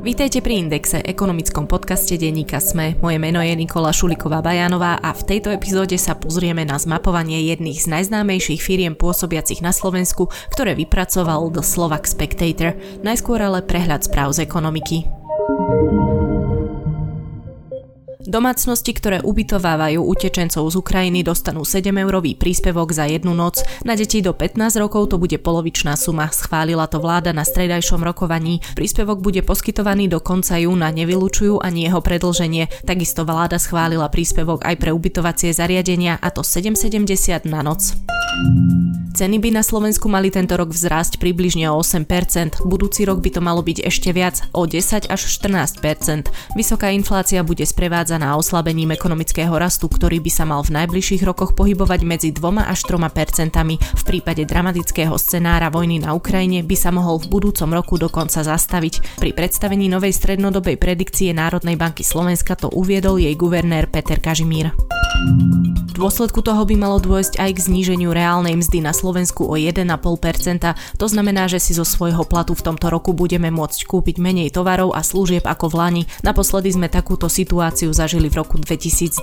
Vítajte pri Indexe, ekonomickom podcaste denníka SME. Moje meno je Nikola Šuliková Bajanová a v tejto epizóde sa pozrieme na zmapovanie jedných z najznámejších firiem pôsobiacich na Slovensku, ktoré vypracoval The Slovak Spectator. Najskôr ale prehľad správ z ekonomiky. Domácnosti, ktoré ubytovávajú utečencov z Ukrajiny, dostanú 7-eurový príspevok za jednu noc. Na deti do 15 rokov to bude polovičná suma. Schválila to vláda na stredajšom rokovaní. Príspevok bude poskytovaný do konca júna, nevylučujú ani jeho predlženie. Takisto vláda schválila príspevok aj pre ubytovacie zariadenia, a to 7,70 na noc. Ceny by na Slovensku mali tento rok vzrásť približne o 8%, budúci rok by to malo byť ešte viac, o 10 až 14%. Vysoká inflácia bude sprevádzaná oslabením ekonomického rastu, ktorý by sa mal v najbližších rokoch pohybovať medzi 2 až 3%. V prípade dramatického scenára vojny na Ukrajine by sa mohol v budúcom roku dokonca zastaviť. Pri predstavení novej strednodobej predikcie Národnej banky Slovenska to uviedol jej guvernér Peter Kažimír. V dôsledku toho by malo dôjsť aj k zníženiu reálnej mzdy na Slovensku o 1,5%. To znamená, že si zo svojho platu v tomto roku budeme môcť kúpiť menej tovarov a služieb ako v Lani. Naposledy sme takúto situáciu zažili v roku 2012.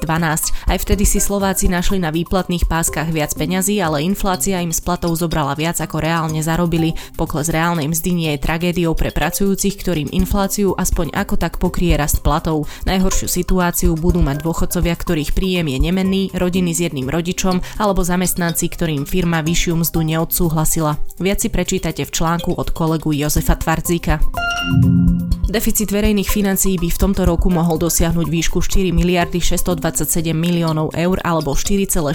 Aj vtedy si Slováci našli na výplatných páskach viac peňazí, ale inflácia im z platov zobrala viac ako reálne zarobili. Pokles reálnej mzdy nie je tragédiou pre pracujúcich, ktorým infláciu aspoň ako tak pokrie rast platov. Najhoršiu situáciu budú mať dôchodcovia, ktorých príjem je nemenný, rodiny s jedným rodičom alebo zamestnanci, ktorým firma vyššiu mzdu neodsúhlasila. Viac si prečítate v článku od kolegu Jozefa Tvardzíka. Deficit verejných financií by v tomto roku mohol dosiahnuť výšku 4 miliardy 627 miliónov eur alebo 4,4%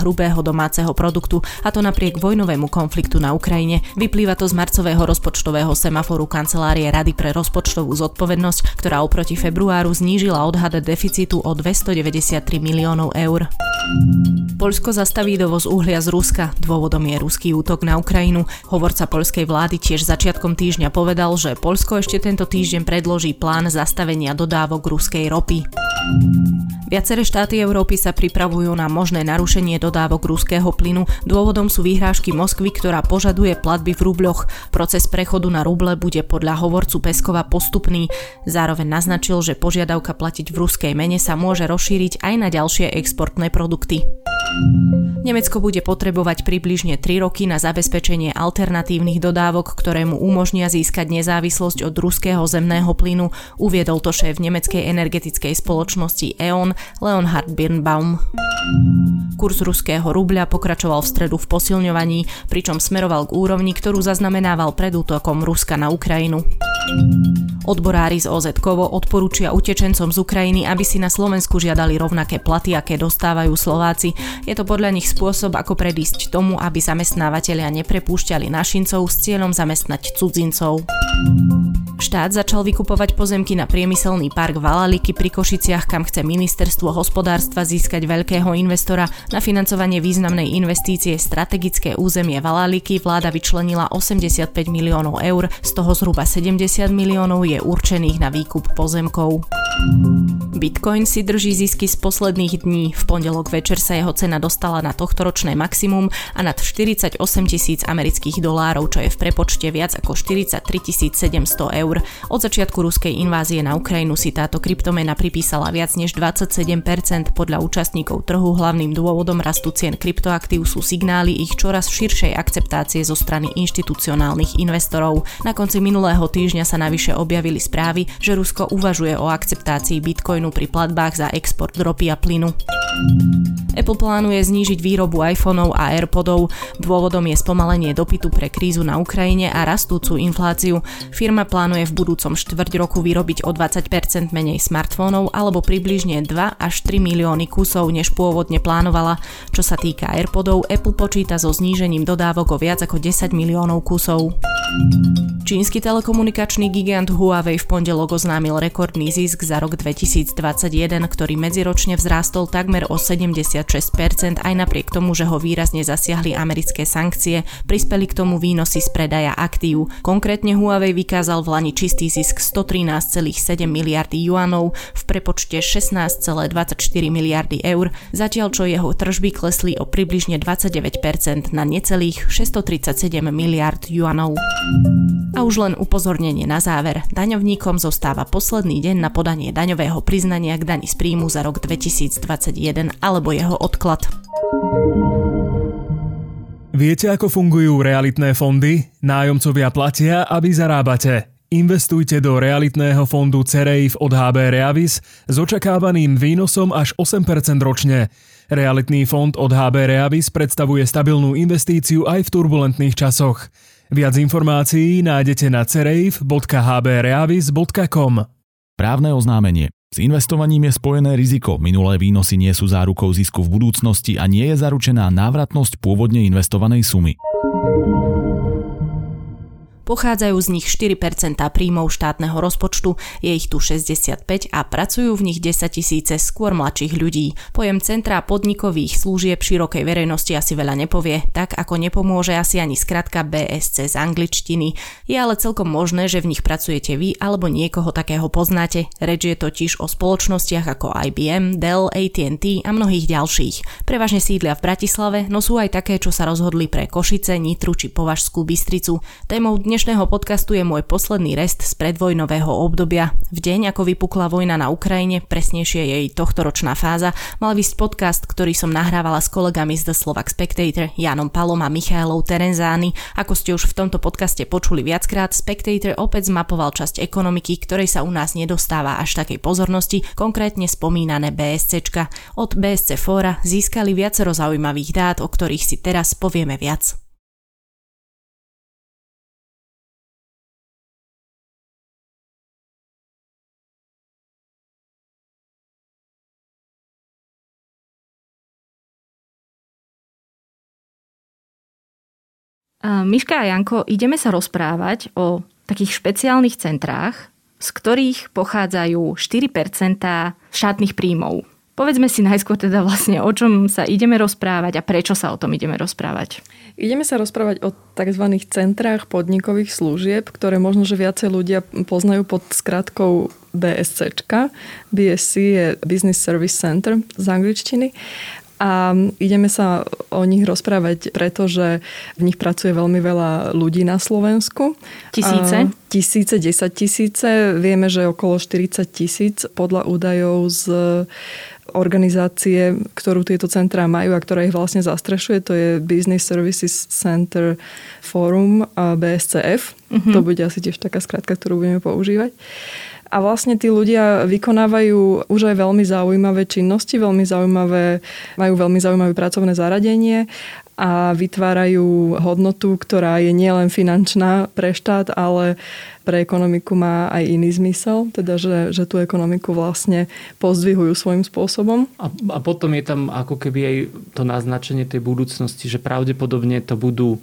hrubého domáceho produktu a to napriek vojnovému konfliktu na Ukrajine. Vyplýva to z marcového rozpočtového semaforu Kancelárie Rady pre rozpočtovú zodpovednosť, ktorá oproti februáru znížila odhad deficitu o 293 miliónov eur. Poľsko zastaví dovoz uhlia z Ruska. Dôvodom je ruský útok na Ukrajinu. Hovorca poľskej vlády tiež začiatkom týždňa povedal, že Rusko ešte tento týždeň predloží plán zastavenia dodávok ruskej ropy. Viaceré štáty Európy sa pripravujú na možné narušenie dodávok ruského plynu. Dôvodom sú výhrážky Moskvy, ktorá požaduje platby v rubľoch. Proces prechodu na ruble bude podľa hovorcu Peskova postupný. Zároveň naznačil, že požiadavka platiť v ruskej mene sa môže rozšíriť aj na ďalšie exportné produkty. Nemecko bude potrebovať približne 3 roky na zabezpečenie alternatívnych dodávok, ktoré mu umožnia získať nezávislosť od ruského zemného plynu, uviedol to šéf nemeckej energetickej spoločnosti E.ON Leonhard Birnbaum. Kurs ruského rubľa pokračoval v stredu v posilňovaní, pričom smeroval k úrovni, ktorú zaznamenával pred útokom Ruska na Ukrajinu. Odborári z OZ Kovo odporúčia utečencom z Ukrajiny, aby si na Slovensku žiadali rovnaké platy, aké dostávajú Slováci. Je to podľa nich spôsob, ako predísť tomu, aby zamestnávateľia neprepúšťali našincov s cieľom zamestnať cudzincov. Štát začal vykupovať pozemky na priemyselný park Valaliky pri Košiciach, kam chce ministerstvo hospodárstva získať veľkého investora. Na financovanie významnej investície strategické územie Valaliky vláda vyčlenila 85 miliónov eur, z toho zhruba 70 miliónov je určených na výkup pozemkov. Bitcoin si drží zisky z posledných dní. V pondelok večer sa jeho cena dostala na tohtoročné maximum a nad 48 tisíc amerických dolárov, čo je v prepočte viac ako 43 700 eur. Od začiatku ruskej invázie na Ukrajinu si táto kryptomena pripísala viac než 27%. Podľa účastníkov trhu hlavným dôvodom rastu cien kryptoaktív sú signály ich čoraz širšej akceptácie zo strany inštitucionálnych investorov. Na konci minulého týždňa sa navyše objavili správy, že Rusko uvažuje o akceptácii Bitcoinu pri platbách za export ropy a plynu. Apple plánuje znížiť výrobu iPhoneov a AirPodov. Dôvodom je spomalenie dopytu pre krízu na Ukrajine a rastúcu infláciu. Firma plánuje v budúcom štvrť roku vyrobiť o 20% menej smartfónov alebo približne 2 až 3 milióny kusov, než pôvodne plánovala. Čo sa týka AirPodov, Apple počíta so znížením dodávok o viac ako 10 miliónov kusov. Čínsky telekomunikačný gigant Huawei v pondelok oznámil rekordný zisk za rok 2021, ktorý medziročne vzrástol takmer o 76%, aj napriek tomu, že ho výrazne zasiahli americké sankcie, prispeli k tomu výnosy z predaja aktív. Konkrétne Huawei vykázal v Lani čistý zisk 113,7 miliardy juanov v prepočte 16,24 miliardy eur, zatiaľ čo jeho tržby klesli o približne 29% na necelých 637 miliard juanov. A už len upozornenie na záver. Daňovníkom zostáva posledný deň na podanie daňového priznania k dani z príjmu za rok 2021 alebo jeho odklad. Viete, ako fungujú realitné fondy? Nájomcovia platia, aby zarábate. Investujte do realitného fondu CEREIF od HB Reavis s očakávaným výnosom až 8% ročne. Realitný fond od HB Reavis predstavuje stabilnú investíciu aj v turbulentných časoch. Viac informácií nájdete na cereif.hbreavis.com Právne oznámenie. S investovaním je spojené riziko. Minulé výnosy nie sú zárukou zisku v budúcnosti a nie je zaručená návratnosť pôvodne investovanej sumy. Pochádzajú z nich 4% príjmov štátneho rozpočtu, je ich tu 65 a pracujú v nich 10 tisíce skôr mladších ľudí. Pojem centra podnikových služieb širokej verejnosti asi veľa nepovie, tak ako nepomôže asi ani skratka BSC z angličtiny. Je ale celkom možné, že v nich pracujete vy alebo niekoho takého poznáte. Reč je totiž o spoločnostiach ako IBM, Dell, AT&T a mnohých ďalších. Prevažne sídlia v Bratislave, no sú aj také, čo sa rozhodli pre Košice, Nitru či Považskú Bystricu. Témou dnes dnešného podcastu je môj posledný rest z predvojnového obdobia. V deň, ako vypukla vojna na Ukrajine, presnejšie jej tohtoročná fáza, mal vysť podcast, ktorý som nahrávala s kolegami z The Slovak Spectator, Janom Palom a Michailou Terenzány. Ako ste už v tomto podcaste počuli viackrát, Spectator opäť zmapoval časť ekonomiky, ktorej sa u nás nedostáva až takej pozornosti, konkrétne spomínané BSCčka. Od BSC Fóra získali viacero zaujímavých dát, o ktorých si teraz povieme viac. Miška a Janko, ideme sa rozprávať o takých špeciálnych centrách, z ktorých pochádzajú 4% štátnych príjmov. Povedzme si najskôr teda vlastne, o čom sa ideme rozprávať a prečo sa o tom ideme rozprávať. Ideme sa rozprávať o tzv. centrách podnikových služieb, ktoré možno, že viacej ľudia poznajú pod skratkou BSC. BSC je Business Service Center z angličtiny a ideme sa o nich rozprávať, pretože v nich pracuje veľmi veľa ľudí na Slovensku. Tisíce? A tisíce, desať tisíce. Vieme, že okolo 40 tisíc podľa údajov z organizácie, ktorú tieto centrá majú a ktorá ich vlastne zastrešuje, to je Business Services Center Forum BSCF. Uh-huh. To bude asi tiež taká skratka, ktorú budeme používať. A vlastne tí ľudia vykonávajú už aj veľmi zaujímavé činnosti, veľmi zaujímavé, majú veľmi zaujímavé pracovné zaradenie a vytvárajú hodnotu, ktorá je nielen finančná pre štát, ale pre ekonomiku má aj iný zmysel, teda že, že tú ekonomiku vlastne pozdvihujú svojím spôsobom. A, a potom je tam ako keby aj to naznačenie tej budúcnosti, že pravdepodobne to budú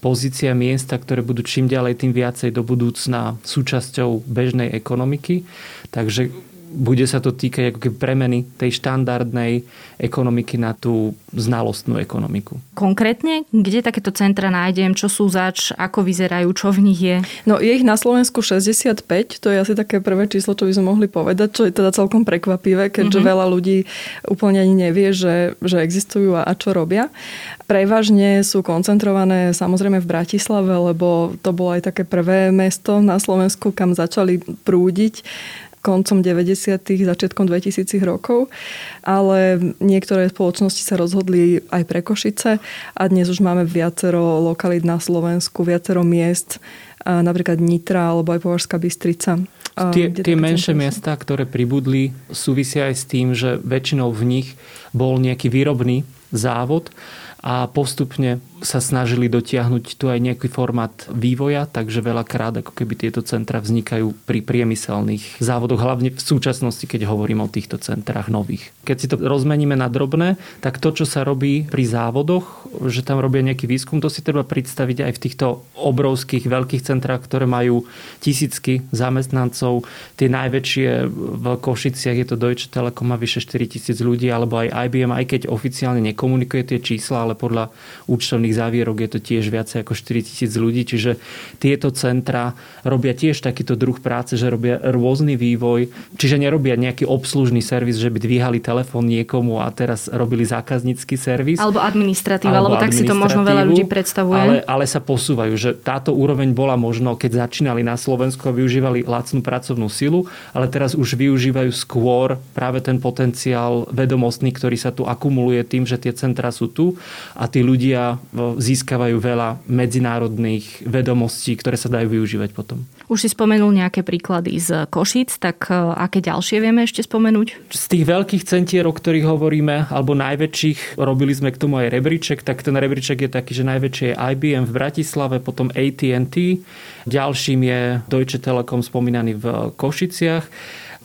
pozícia miesta, ktoré budú čím ďalej tým viacej do budúcna súčasťou bežnej ekonomiky. Takže bude sa to týkať ako keby premeny tej štandardnej ekonomiky na tú znalostnú ekonomiku. Konkrétne, kde takéto centra nájdem, čo sú zač, ako vyzerajú, čo v nich je? No je ich na Slovensku 65, to je asi také prvé číslo, čo by sme mohli povedať, čo je teda celkom prekvapivé, keďže mm-hmm. veľa ľudí úplne ani nevie, že, že existujú a, a čo robia. Prevažne sú koncentrované samozrejme v Bratislave, lebo to bolo aj také prvé mesto na Slovensku, kam začali prúdiť koncom 90. začiatkom 2000 rokov, ale niektoré spoločnosti sa rozhodli aj pre Košice a dnes už máme viacero lokalít na Slovensku, viacero miest, napríklad Nitra alebo aj Považská Bystrica. Tie, tie menšie miesta, ktoré pribudli, súvisia aj s tým, že väčšinou v nich bol nejaký výrobný závod a postupne sa snažili dotiahnuť tu aj nejaký formát vývoja, takže veľakrát ako keby tieto centra vznikajú pri priemyselných závodoch, hlavne v súčasnosti, keď hovorím o týchto centrách nových. Keď si to rozmeníme na drobné, tak to, čo sa robí pri závodoch, že tam robia nejaký výskum, to si treba predstaviť aj v týchto obrovských veľkých centrách, ktoré majú tisícky zamestnancov. Tie najväčšie v Košiciach je to Deutsche Telekom, má vyše 4 tisíc ľudí, alebo aj IBM, aj keď oficiálne nekomunikuje tie čísla, ale podľa účtovných pracovných závierok je to tiež viac ako 4 tisíc ľudí, čiže tieto centra robia tiež takýto druh práce, že robia rôzny vývoj, čiže nerobia nejaký obslužný servis, že by dvíhali telefón niekomu a teraz robili zákaznícky servis. Alebo administratíva, alebo, tak si to možno veľa ľudí predstavuje. Ale, ale sa posúvajú, že táto úroveň bola možno, keď začínali na Slovensku a využívali lacnú pracovnú silu, ale teraz už využívajú skôr práve ten potenciál vedomostný, ktorý sa tu akumuluje tým, že tie centra sú tu a tí ľudia získavajú veľa medzinárodných vedomostí, ktoré sa dajú využívať potom. Už si spomenul nejaké príklady z Košíc, tak e, aké ďalšie vieme ešte spomenúť? Z tých veľkých centier, o ktorých hovoríme, alebo najväčších, robili sme k tomu aj rebríček, tak ten rebríček je taký, že najväčšie je IBM v Bratislave, potom AT&T, ďalším je Deutsche Telekom spomínaný v Košiciach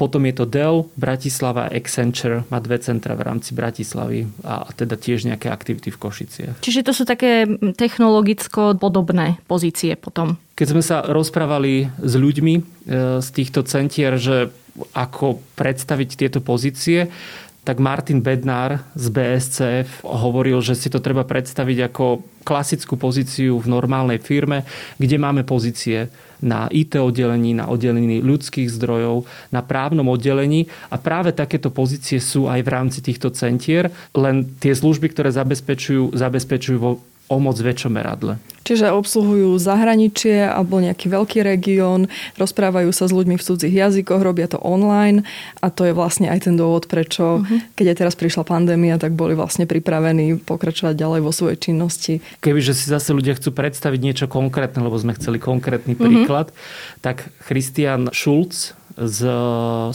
potom je to Dell, Bratislava, Accenture, má dve centra v rámci Bratislavy a teda tiež nejaké aktivity v Košiciach. Čiže to sú také technologicko podobné pozície potom. Keď sme sa rozprávali s ľuďmi e, z týchto centier, že ako predstaviť tieto pozície, tak Martin Bednár z BSCF hovoril, že si to treba predstaviť ako klasickú pozíciu v normálnej firme, kde máme pozície na IT oddelení, na oddelení ľudských zdrojov, na právnom oddelení. A práve takéto pozície sú aj v rámci týchto centier, len tie služby, ktoré zabezpečujú, zabezpečujú vo o moc väčšom meradle. Čiže obsluhujú zahraničie alebo nejaký veľký región, rozprávajú sa s ľuďmi v cudzích jazykoch, robia to online a to je vlastne aj ten dôvod, prečo, uh-huh. keď aj teraz prišla pandémia, tak boli vlastne pripravení pokračovať ďalej vo svojej činnosti. Kebyže si zase ľudia chcú predstaviť niečo konkrétne, lebo sme chceli konkrétny mhm. príklad, uh-huh. tak Christian Schulz z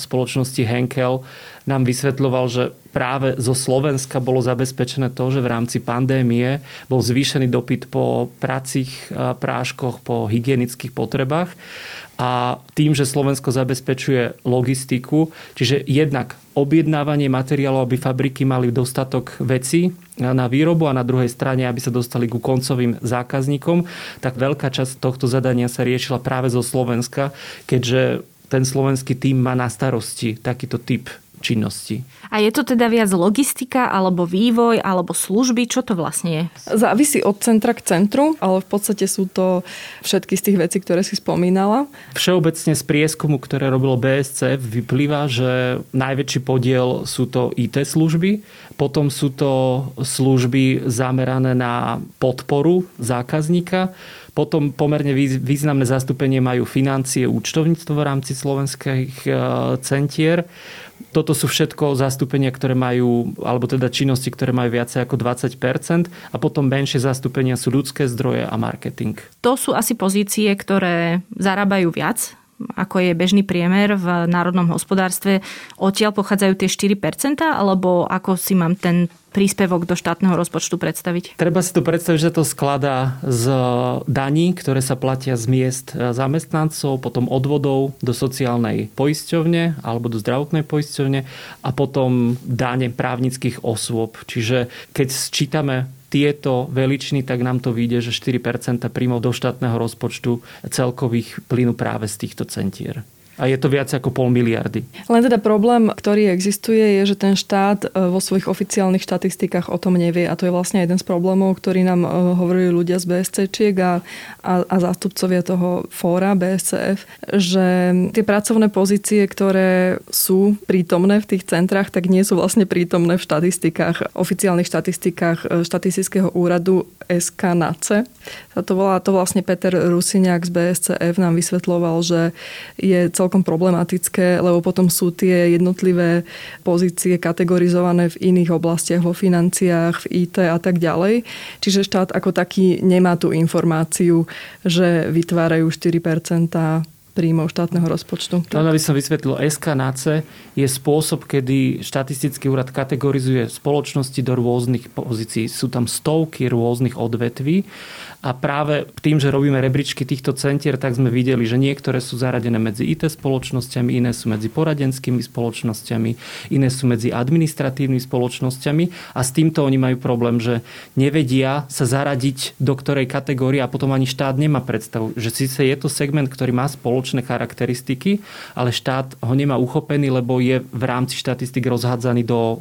spoločnosti Henkel nám vysvetľoval, že práve zo Slovenska bolo zabezpečené to, že v rámci pandémie bol zvýšený dopyt po pracích, práškoch, po hygienických potrebách a tým, že Slovensko zabezpečuje logistiku, čiže jednak objednávanie materiálov, aby fabriky mali dostatok vecí na výrobu a na druhej strane, aby sa dostali ku koncovým zákazníkom, tak veľká časť tohto zadania sa riešila práve zo Slovenska, keďže ten slovenský tým má na starosti takýto typ činnosti. A je to teda viac logistika, alebo vývoj, alebo služby? Čo to vlastne je? Závisí od centra k centru, ale v podstate sú to všetky z tých vecí, ktoré si spomínala. Všeobecne z prieskumu, ktoré robilo BSC, vyplýva, že najväčší podiel sú to IT služby, potom sú to služby zamerané na podporu zákazníka, potom pomerne významné zastúpenie majú financie, účtovníctvo v rámci slovenských e, centier. Toto sú všetko zastúpenia, ktoré majú, alebo teda činnosti, ktoré majú viacej ako 20% a potom menšie zastúpenia sú ľudské zdroje a marketing. To sú asi pozície, ktoré zarábajú viac ako je bežný priemer v národnom hospodárstve, odtiaľ pochádzajú tie 4%, alebo ako si mám ten príspevok do štátneho rozpočtu predstaviť? Treba si to predstaviť, že to skladá z daní, ktoré sa platia z miest zamestnancov, potom odvodov do sociálnej poisťovne alebo do zdravotnej poisťovne a potom dáne právnických osôb. Čiže keď sčítame tieto veličiny, tak nám to vyjde, že 4% príjmov do štátneho rozpočtu celkových plynú práve z týchto centier a je to viac ako pol miliardy. Len teda problém, ktorý existuje, je, že ten štát e, vo svojich oficiálnych štatistikách o tom nevie a to je vlastne jeden z problémov, ktorý nám e, hovorili ľudia z BSCčiek a, a, a zástupcovia toho fóra BSCF, že tie pracovné pozície, ktoré sú prítomné v tých centrách, tak nie sú vlastne prítomné v štatistikách, oficiálnych štatistikách e, štatistického úradu SKNACE. To volá to vlastne Peter Rusiňák z BSCF nám vysvetloval, že je cel celkom problematické, lebo potom sú tie jednotlivé pozície kategorizované v iných oblastiach, vo financiách, v IT a tak ďalej. Čiže štát ako taký nemá tú informáciu, že vytvárajú 4% príjmov štátneho rozpočtu. Len aby som vysvetlil, SKNACE je spôsob, kedy štatistický úrad kategorizuje spoločnosti do rôznych pozícií. Sú tam stovky rôznych odvetví a práve tým, že robíme rebríčky týchto centier, tak sme videli, že niektoré sú zaradené medzi IT spoločnosťami, iné sú medzi poradenskými spoločnosťami, iné sú medzi administratívnymi spoločnosťami a s týmto oni majú problém, že nevedia sa zaradiť do ktorej kategórie a potom ani štát nemá predstavu, že síce je to segment, ktorý má spoločné charakteristiky, ale štát ho nemá uchopený, lebo je v rámci štatistik rozhádzaný do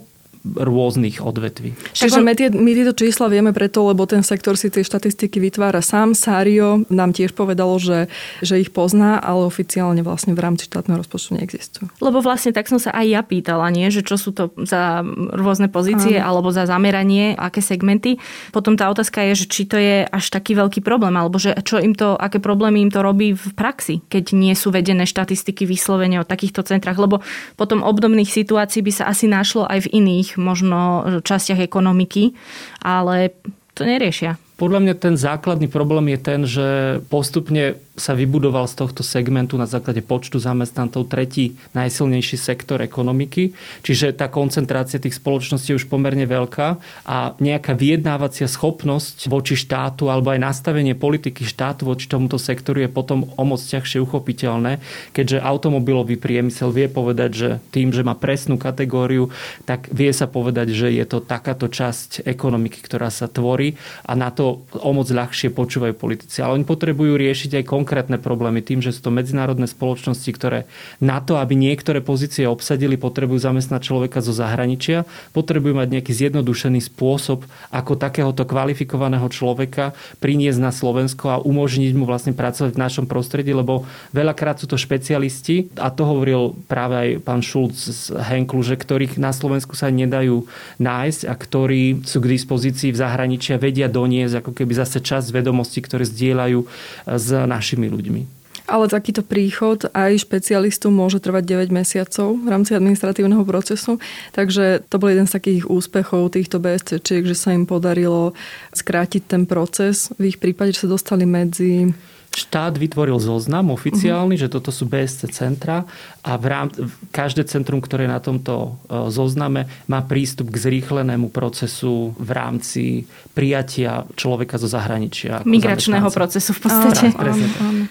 rôznych odvetví. Čiže my, tie, my tieto čísla vieme preto, lebo ten sektor si tie štatistiky vytvára sám. Sario nám tiež povedalo, že, že ich pozná, ale oficiálne vlastne v rámci štátneho rozpočtu neexistujú. Lebo vlastne tak som sa aj ja pýtala, nie? že čo sú to za rôzne pozície Aha. alebo za zameranie, aké segmenty. Potom tá otázka je, že či to je až taký veľký problém, alebo že čo im to, aké problémy im to robí v praxi, keď nie sú vedené štatistiky vyslovene o takýchto centrách, lebo potom obdobných situácií by sa asi našlo aj v iných možno častiach ekonomiky, ale to neriešia. Podľa mňa ten základný problém je ten, že postupne sa vybudoval z tohto segmentu na základe počtu zamestnancov tretí najsilnejší sektor ekonomiky. Čiže tá koncentrácia tých spoločností je už pomerne veľká a nejaká vyjednávacia schopnosť voči štátu alebo aj nastavenie politiky štátu voči tomuto sektoru je potom o moc ťažšie uchopiteľné, keďže automobilový priemysel vie povedať, že tým, že má presnú kategóriu, tak vie sa povedať, že je to takáto časť ekonomiky, ktorá sa tvorí a na to o moc ľahšie počúvajú politici. Ale oni potrebujú riešiť aj konkrétne problémy tým, že sú to medzinárodné spoločnosti, ktoré na to, aby niektoré pozície obsadili, potrebujú zamestnať človeka zo zahraničia, potrebujú mať nejaký zjednodušený spôsob, ako takéhoto kvalifikovaného človeka priniesť na Slovensko a umožniť mu vlastne pracovať v našom prostredí, lebo veľakrát sú to špecialisti a to hovoril práve aj pán Šulc z Henklu, že ktorých na Slovensku sa nedajú nájsť a ktorí sú k dispozícii v zahraničí a vedia doniesť ako keby zase časť vedomostí, ktoré zdieľajú s našimi našimi ľuďmi. Ale takýto príchod aj špecialistu môže trvať 9 mesiacov v rámci administratívneho procesu. Takže to bol jeden z takých úspechov týchto BSCčiek, že sa im podarilo skrátiť ten proces. V ich prípade, že sa dostali medzi štát vytvoril zoznam oficiálny, uh-huh. že toto sú BSC centra a v rám, každé centrum, ktoré je na tomto e, zozname, má prístup k zrýchlenému procesu v rámci prijatia človeka zo zahraničia. Migračného procesu v podstate. Áno, áno, áno.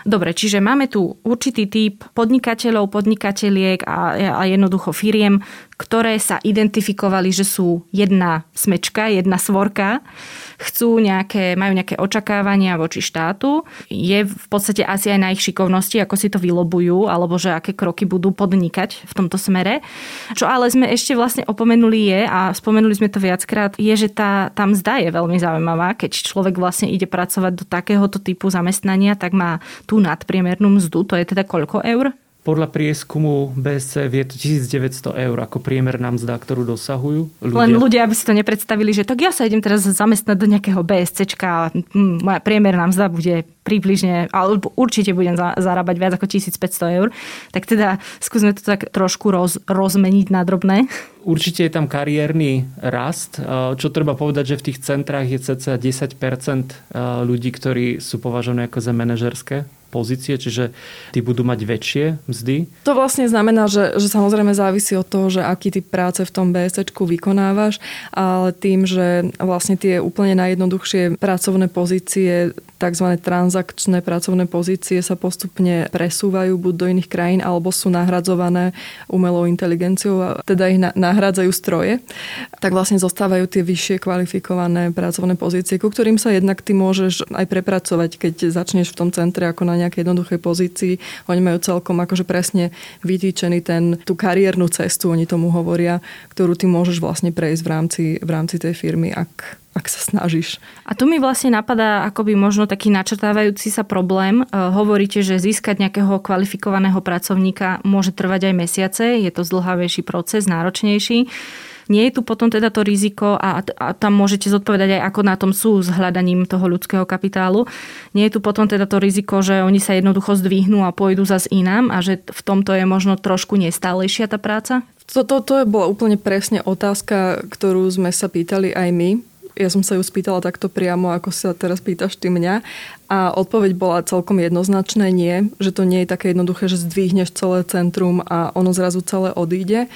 Dobre, čiže máme tu určitý typ podnikateľov, podnikateliek a, a jednoducho firiem, ktoré sa identifikovali, že sú jedna smečka, jedna svorka chcú nejaké, majú nejaké očakávania voči štátu. Je v podstate asi aj na ich šikovnosti, ako si to vylobujú, alebo že aké kroky budú podnikať v tomto smere. Čo ale sme ešte vlastne opomenuli je, a spomenuli sme to viackrát, je, že tá, tá mzda je veľmi zaujímavá. Keď človek vlastne ide pracovať do takéhoto typu zamestnania, tak má tú nadpriemernú mzdu. To je teda koľko eur? Podľa prieskumu BSC to 1900 eur ako priemerná mzda, ktorú dosahujú ľudia. Len ľudia by si to nepredstavili, že tak ja sa idem teraz zamestnať do nejakého BSCčka a hm, moja priemerná mzda bude približne, alebo určite budem zarábať viac ako 1500 eur. Tak teda skúsme to tak trošku roz, rozmeniť na drobné. Určite je tam kariérny rast. Čo treba povedať, že v tých centrách je cca 10% ľudí, ktorí sú považovaní ako za manažerské pozície, čiže tí budú mať väčšie mzdy. To vlastne znamená, že, že samozrejme závisí od toho, že aký typ práce v tom BSčku vykonávaš, ale tým, že vlastne tie úplne najjednoduchšie pracovné pozície tzv. transakčné pracovné pozície sa postupne presúvajú buď do iných krajín, alebo sú nahradzované umelou inteligenciou a teda ich nahrádzajú stroje, tak vlastne zostávajú tie vyššie kvalifikované pracovné pozície, ku ktorým sa jednak ty môžeš aj prepracovať, keď začneš v tom centre ako na nejakej jednoduchej pozícii. Oni majú celkom akože presne vytýčený ten, tú kariérnu cestu, oni tomu hovoria, ktorú ty môžeš vlastne prejsť v rámci, v rámci tej firmy, ak, ak sa snažíš. A tu mi vlastne napadá akoby možno taký načrtávajúci sa problém. E, hovoríte, že získať nejakého kvalifikovaného pracovníka môže trvať aj mesiace, je to zdlhavejší proces, náročnejší. Nie je tu potom teda to riziko a, a tam môžete zodpovedať aj ako na tom sú s hľadaním toho ľudského kapitálu. Nie je tu potom teda to riziko, že oni sa jednoducho zdvihnú a pôjdu zase inám a že v tomto je možno trošku nestálejšia tá práca? To, to, to bola úplne presne otázka, ktorú sme sa pýtali aj my ja som sa ju spýtala takto priamo, ako sa teraz pýtaš ty mňa. A odpoveď bola celkom jednoznačné nie, že to nie je také jednoduché, že zdvihneš celé centrum a ono zrazu celé odíde.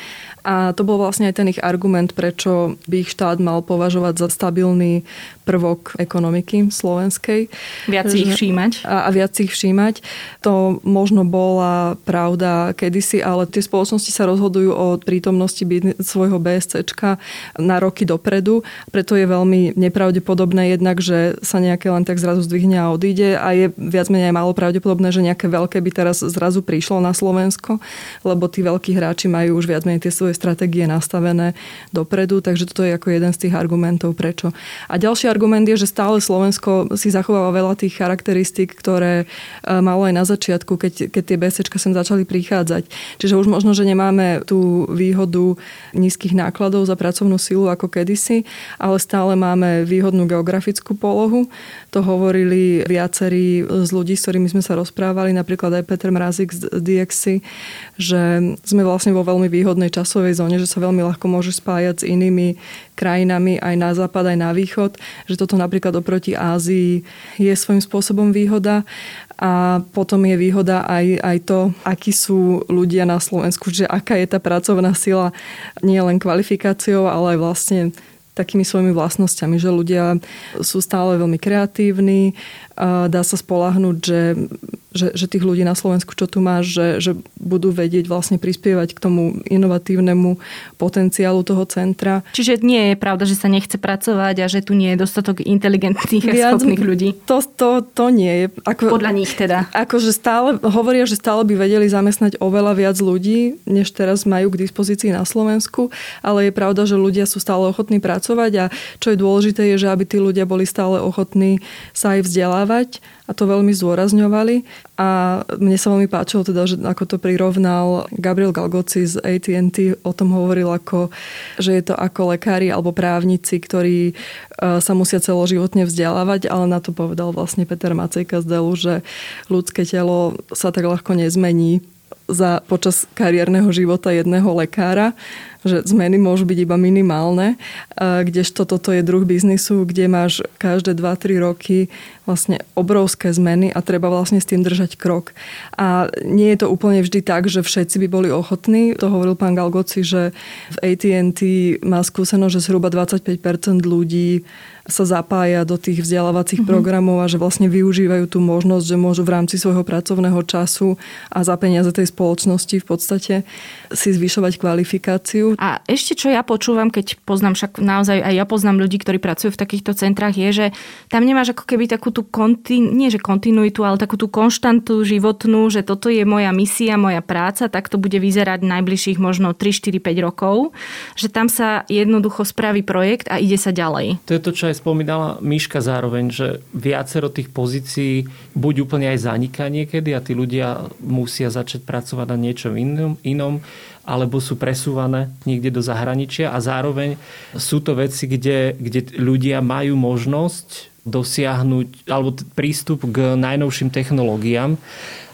A to bol vlastne aj ten ich argument, prečo by ich štát mal považovať za stabilný prvok ekonomiky slovenskej. Viac si ich všímať. A, a viac ich všímať. To možno bola pravda kedysi, ale tie spoločnosti sa rozhodujú o prítomnosti svojho BSCčka na roky dopredu. Preto je veľmi nepravdepodobné jednak, že sa nejaké len tak zrazu zdvihne a odíde odíde a je viac menej málo pravdepodobné, že nejaké veľké by teraz zrazu prišlo na Slovensko, lebo tí veľkí hráči majú už viac menej tie svoje stratégie nastavené dopredu, takže toto je ako jeden z tých argumentov, prečo. A ďalší argument je, že stále Slovensko si zachováva veľa tých charakteristík, ktoré e, malo aj na začiatku, keď, keď tie BSčka sem začali prichádzať. Čiže už možno, že nemáme tú výhodu nízkych nákladov za pracovnú silu ako kedysi, ale stále máme výhodnú geografickú polohu. To hovorili viacerí z ľudí, s ktorými sme sa rozprávali, napríklad aj Peter Mrazik z DXC, že sme vlastne vo veľmi výhodnej časovej zóne, že sa veľmi ľahko môže spájať s inými krajinami aj na západ, aj na východ, že toto napríklad oproti Ázii je svojím spôsobom výhoda. A potom je výhoda aj, aj to, akí sú ľudia na Slovensku, že aká je tá pracovná sila nie len kvalifikáciou, ale aj vlastne takými svojimi vlastnosťami, že ľudia sú stále veľmi kreatívni, dá sa spolahnúť, že, že, že tých ľudí na Slovensku, čo tu máš, že, že budú vedieť vlastne prispievať k tomu inovatívnemu potenciálu toho centra. Čiže nie je pravda, že sa nechce pracovať a že tu nie je dostatok inteligentných a schopných ľudí. To, to, to nie je. Ako, Podľa nich teda. Akože stále, hovoria, že stále by vedeli zamestnať oveľa viac ľudí, než teraz majú k dispozícii na Slovensku, ale je pravda, že ľudia sú stále ochotní pracovať a čo je dôležité je, že aby tí ľudia boli stále ochotní sa aj vzdelávať vzdelávať a to veľmi zdôrazňovali. A mne sa veľmi páčilo teda, že ako to prirovnal Gabriel Galgoci z AT&T, o tom hovoril ako, že je to ako lekári alebo právnici, ktorí e, sa musia celoživotne vzdelávať, ale na to povedal vlastne Peter Macejka z Delu, že ľudské telo sa tak ľahko nezmení za počas kariérneho života jedného lekára že zmeny môžu byť iba minimálne, kdežto toto je druh biznisu, kde máš každé 2-3 roky vlastne obrovské zmeny a treba vlastne s tým držať krok. A nie je to úplne vždy tak, že všetci by boli ochotní. To hovoril pán Galgoci, že v AT&T má skúsenosť, že zhruba 25% ľudí sa zapája do tých vzdelávacích mm-hmm. programov a že vlastne využívajú tú možnosť, že môžu v rámci svojho pracovného času a za peniaze tej spoločnosti v podstate si zvyšovať kvalifikáciu. A ešte čo ja počúvam, keď poznám, však naozaj aj ja poznám ľudí, ktorí pracujú v takýchto centrách, je, že tam nemáš ako keby takú tú kontin, nie že kontinuitu, ale takú tú konštantu životnú, že toto je moja misia, moja práca, tak to bude vyzerať najbližších možno 3, 4, 5 rokov. Že tam sa jednoducho spraví projekt a ide sa ďalej. To je to, čo aj spomínala Miška zároveň, že viacero tých pozícií buď úplne aj zaniká niekedy a tí ľudia musia začať pracovať na niečom inom, inom alebo sú presúvané niekde do zahraničia a zároveň sú to veci, kde, kde ľudia majú možnosť dosiahnuť alebo prístup k najnovším technológiám.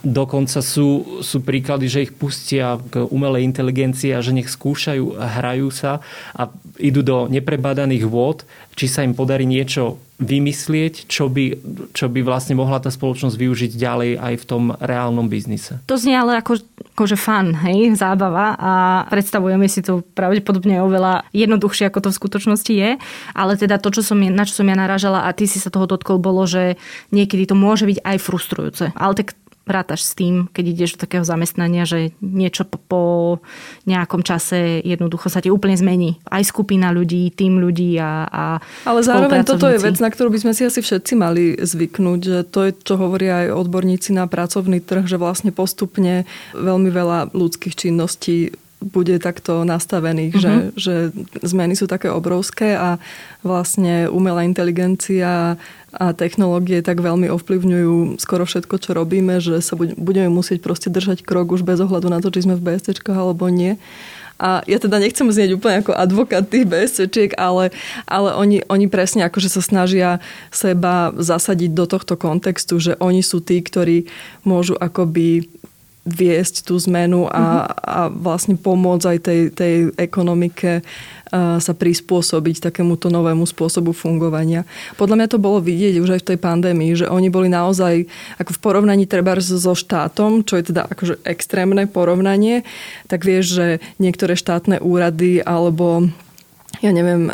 Dokonca sú, sú príklady, že ich pustia k umelej inteligencii a že nech skúšajú, hrajú sa a idú do neprebadaných vôd, či sa im podarí niečo vymyslieť, čo by, čo by vlastne mohla tá spoločnosť využiť ďalej aj v tom reálnom biznise. To znie ale ako, akože fan, hej, zábava a predstavujeme si to pravdepodobne oveľa jednoduchšie, ako to v skutočnosti je. Ale teda to, čo som, na čo som ja naražala a ty si sa toho dotkol, bolo, že niekedy to môže byť aj frustrujúce. Ale tak rátaš s tým, keď ideš do takého zamestnania, že niečo po nejakom čase jednoducho sa ti úplne zmení. Aj skupina ľudí, tým ľudí a, a Ale zároveň toto je vec, na ktorú by sme si asi všetci mali zvyknúť, že to je, čo hovoria aj odborníci na pracovný trh, že vlastne postupne veľmi veľa ľudských činností bude takto nastavených, mm-hmm. že, že zmeny sú také obrovské a vlastne umelá inteligencia a technológie tak veľmi ovplyvňujú skoro všetko, čo robíme, že sa budeme musieť proste držať krok už bez ohľadu na to, či sme v BSC alebo nie. A ja teda nechcem znieť úplne ako advokát tých BSCčiek, ale, ale oni, oni presne akože sa snažia seba zasadiť do tohto kontextu, že oni sú tí, ktorí môžu akoby viesť tú zmenu a, mm-hmm. a vlastne pomôcť aj tej, tej ekonomike sa prispôsobiť takémuto novému spôsobu fungovania. Podľa mňa to bolo vidieť už aj v tej pandémii, že oni boli naozaj ako v porovnaní treba so štátom, čo je teda akože extrémne porovnanie, tak vieš, že niektoré štátne úrady alebo ja neviem,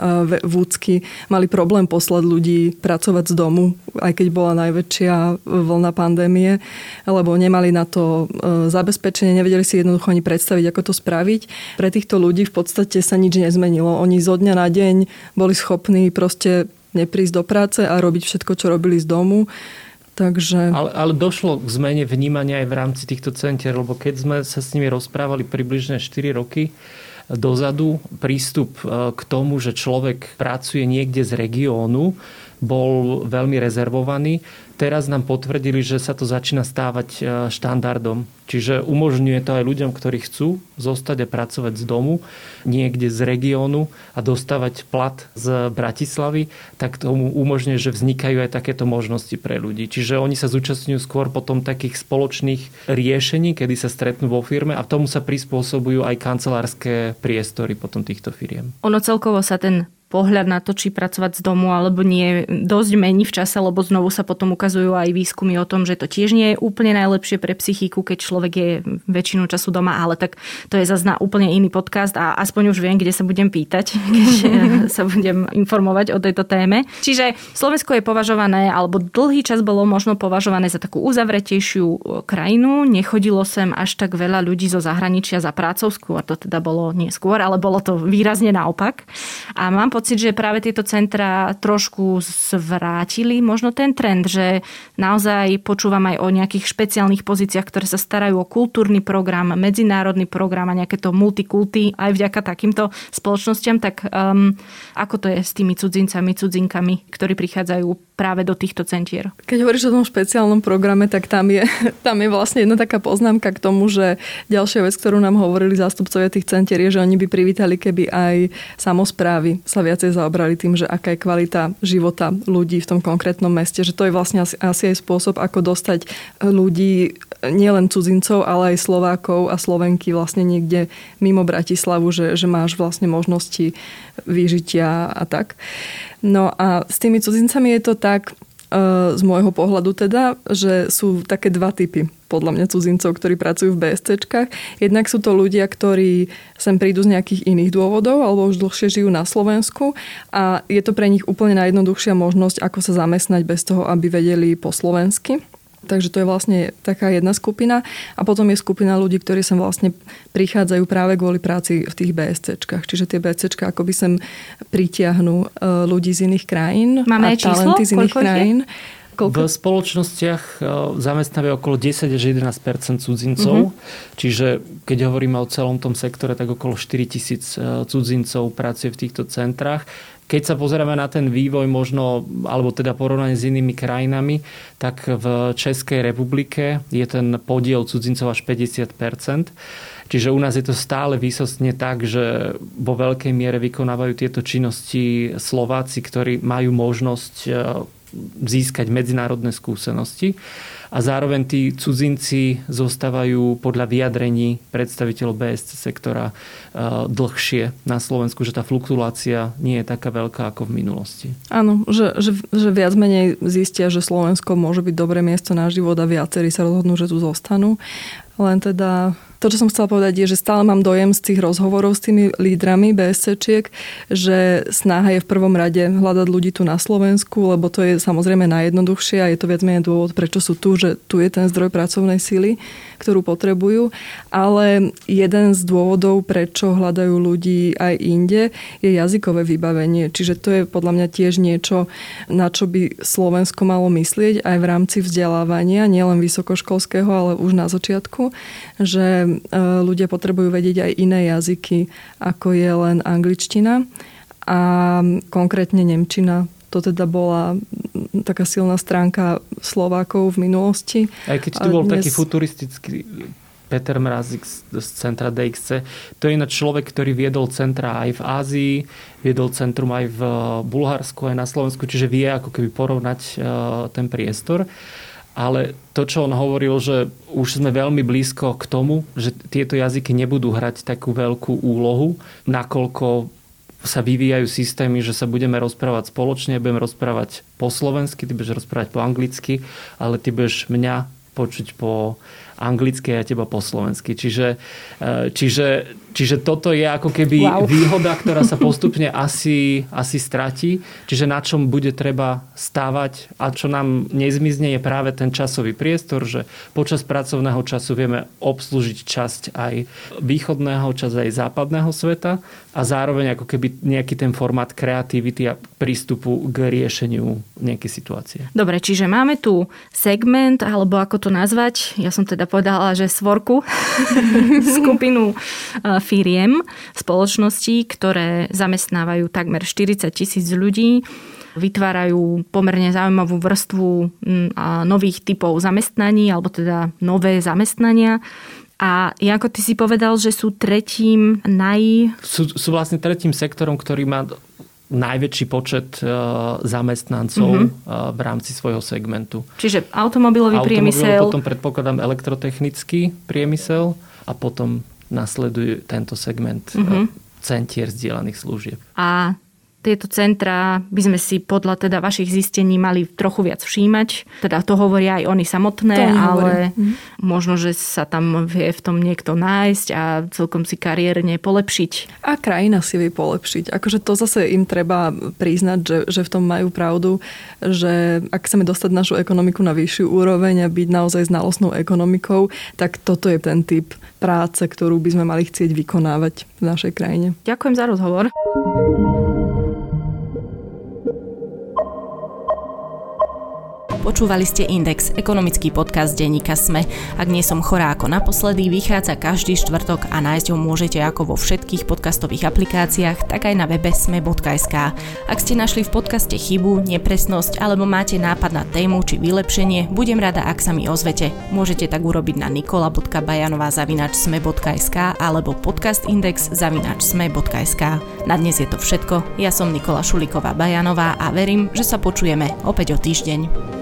vúcky mali problém poslať ľudí pracovať z domu, aj keď bola najväčšia vlna pandémie, lebo nemali na to e, zabezpečenie, nevedeli si jednoducho ani predstaviť, ako to spraviť. Pre týchto ľudí v podstate sa nič nezmenilo. Oni zo dňa na deň boli schopní proste neprísť do práce a robiť všetko, čo robili z domu Takže... Ale, ale došlo k zmene vnímania aj v rámci týchto centier, lebo keď sme sa s nimi rozprávali približne 4 roky, dozadu prístup e, k tomu, že človek pracuje niekde z regiónu, bol veľmi rezervovaný. Teraz nám potvrdili, že sa to začína stávať e, štandardom. Čiže umožňuje to aj ľuďom, ktorí chcú zostať a pracovať z domu, niekde z regiónu a dostávať plat z Bratislavy, tak tomu umožňuje, že vznikajú aj takéto možnosti pre ľudí. Čiže oni sa zúčastňujú skôr potom takých spoločných riešení, kedy sa stretnú vo firme a tomu sa prispôsobujú aj kancelárske priestory potom týchto firiem. Ono celkovo sa ten pohľad na to, či pracovať z domu alebo nie, dosť mení v čase, lebo znovu sa potom ukazujú aj výskumy o tom, že to tiež nie je úplne najlepšie pre psychiku, keď človek je väčšinu času doma, ale tak to je zase úplne iný podcast a aspoň už viem, kde sa budem pýtať, keď sa budem informovať o tejto téme. Čiže Slovensko je považované, alebo dlhý čas bolo možno považované za takú uzavretejšiu krajinu. Nechodilo sem až tak veľa ľudí zo zahraničia za prácou, skôr to teda bolo neskôr, ale bolo to výrazne naopak. A mám pocit, že práve tieto centra trošku zvrátili možno ten trend, že naozaj počúvam aj o nejakých špeciálnych pozíciách, ktoré sa starajú o kultúrny program, medzinárodný program a nejaké to multikulty aj vďaka takýmto spoločnostiam, tak um, ako to je s tými cudzincami, cudzinkami, ktorí prichádzajú práve do týchto centier. Keď hovoríš o tom špeciálnom programe, tak tam je, tam je vlastne jedna taká poznámka k tomu, že ďalšia vec, ktorú nám hovorili zástupcovia tých centier, je, že oni by privítali, keby aj samozprávy sa viacej zaobrali tým, že aká je kvalita života ľudí v tom konkrétnom meste. Že to je vlastne asi, asi aj spôsob, ako dostať ľudí, nielen cudzincov, ale aj Slovákov a Slovenky vlastne niekde mimo Bratislavu, že, že máš vlastne možnosti vyžitia a tak. No a s tými cudzincami je to tak, z môjho pohľadu teda, že sú také dva typy podľa mňa cudzincov, ktorí pracujú v BSCčkách. Jednak sú to ľudia, ktorí sem prídu z nejakých iných dôvodov alebo už dlhšie žijú na Slovensku a je to pre nich úplne najjednoduchšia možnosť, ako sa zamestnať bez toho, aby vedeli po slovensky. Takže to je vlastne taká jedna skupina. A potom je skupina ľudí, ktorí sem vlastne prichádzajú práve kvôli práci v tých BSCčkách. Čiže tie BSCčka akoby sem pritiahnu e, ľudí z iných krajín. Máme a talenty číslo? z iných Koľko krajín. Koľko? V spoločnostiach e, zamestnávajú okolo 10 až 11 cudzincov. Uh-huh. Čiže keď hovoríme o celom tom sektore, tak okolo 4 tisíc e, cudzincov pracuje v týchto centrách. Keď sa pozeráme na ten vývoj možno, alebo teda porovnanie s inými krajinami, tak v Českej republike je ten podiel cudzincov až 50% Čiže u nás je to stále výsostne tak, že vo veľkej miere vykonávajú tieto činnosti Slováci, ktorí majú možnosť e, získať medzinárodné skúsenosti a zároveň tí cudzinci zostávajú podľa vyjadrení predstaviteľov BSC sektora e, dlhšie na Slovensku, že tá fluktuácia nie je taká veľká ako v minulosti. Áno, že, že, že viac menej zistia, že Slovensko môže byť dobré miesto na život a viacerí sa rozhodnú, že tu zostanú. Len teda to, čo som chcela povedať, je, že stále mám dojem z tých rozhovorov s tými lídrami BSCčiek, že snaha je v prvom rade hľadať ľudí tu na Slovensku, lebo to je samozrejme najjednoduchšie a je to viac menej dôvod, prečo sú tu, že tu je ten zdroj pracovnej sily, ktorú potrebujú. Ale jeden z dôvodov, prečo hľadajú ľudí aj inde, je jazykové vybavenie. Čiže to je podľa mňa tiež niečo, na čo by Slovensko malo myslieť aj v rámci vzdelávania, nielen vysokoškolského, ale už na začiatku, že E, ľudia potrebujú vedieť aj iné jazyky, ako je len angličtina a konkrétne nemčina. To teda bola taká silná stránka Slovákov v minulosti. Aj keď tu bol dnes... taký futuristický Peter Mrazik z centra DXC. To je ináč človek, ktorý viedol centra aj v Ázii, viedol centrum aj v Bulharsku, aj na Slovensku, čiže vie ako keby porovnať e, ten priestor ale to, čo on hovoril, že už sme veľmi blízko k tomu, že tieto jazyky nebudú hrať takú veľkú úlohu, nakoľko sa vyvíjajú systémy, že sa budeme rozprávať spoločne, budeme rozprávať po slovensky, ty budeš rozprávať po anglicky, ale ty budeš mňa počuť po anglicky a teba po slovensky. Čiže, e, čiže, čiže toto je ako keby wow. výhoda, ktorá sa postupne asi, asi stratí. Čiže na čom bude treba stávať a čo nám nezmizne je práve ten časový priestor, že počas pracovného času vieme obslúžiť časť aj východného, časť aj západného sveta a zároveň ako keby nejaký ten formát kreativity a prístupu k riešeniu nejakej situácie. Dobre, čiže máme tu segment, alebo ako to nazvať, ja som teda povedala, že svorku, skupinu e, firiem, spoločností, ktoré zamestnávajú takmer 40 tisíc ľudí vytvárajú pomerne zaujímavú vrstvu nových typov zamestnaní, alebo teda nové zamestnania. A ako ty si povedal, že sú tretím naj... Sú, sú vlastne tretím sektorom, ktorý má najväčší počet uh, zamestnancov uh, v rámci svojho segmentu. Čiže automobilový, automobilový priemysel. Potom predpokladám elektrotechnický priemysel a potom nasleduje tento segment uh-huh. centier zdieľaných služieb. A tieto centra by sme si podľa teda vašich zistení mali trochu viac všímať. Teda to hovoria aj oni samotné, to ale mhm. možno, že sa tam vie v tom niekto nájsť a celkom si kariérne polepšiť. A krajina si vie polepšiť. Akože to zase im treba priznať, že, že v tom majú pravdu, že ak chceme dostať našu ekonomiku na vyššiu úroveň a byť naozaj znalostnou ekonomikou, tak toto je ten typ práce, ktorú by sme mali chcieť vykonávať v našej krajine. Ďakujem za rozhovor. Počúvali ste Index, ekonomický podcast denníka Sme. Ak nie som chorá ako naposledy, vychádza každý štvrtok a nájsť ho môžete ako vo všetkých podcastových aplikáciách, tak aj na webe sme.sk. Ak ste našli v podcaste chybu, nepresnosť alebo máte nápad na tému či vylepšenie, budem rada, ak sa mi ozvete. Môžete tak urobiť na nikola.bajanová.sme.sk alebo podcastindex.sme.sk. Na dnes je to všetko. Ja som Nikola Šuliková Bajanová a verím, že sa počujeme opäť o týždeň.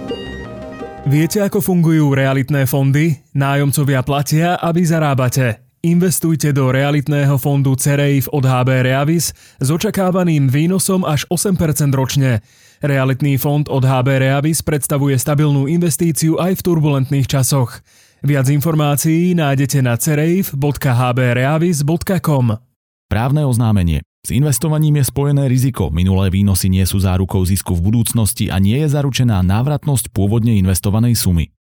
Viete, ako fungujú realitné fondy? Nájomcovia platia, aby zarábate. Investujte do realitného fondu CEREIF od HB Reavis s očakávaným výnosom až 8% ročne. Realitný fond od HB Reavis predstavuje stabilnú investíciu aj v turbulentných časoch. Viac informácií nájdete na cereif.hbreavis.com Právne oznámenie. S investovaním je spojené riziko. Minulé výnosy nie sú zárukou zisku v budúcnosti a nie je zaručená návratnosť pôvodne investovanej sumy.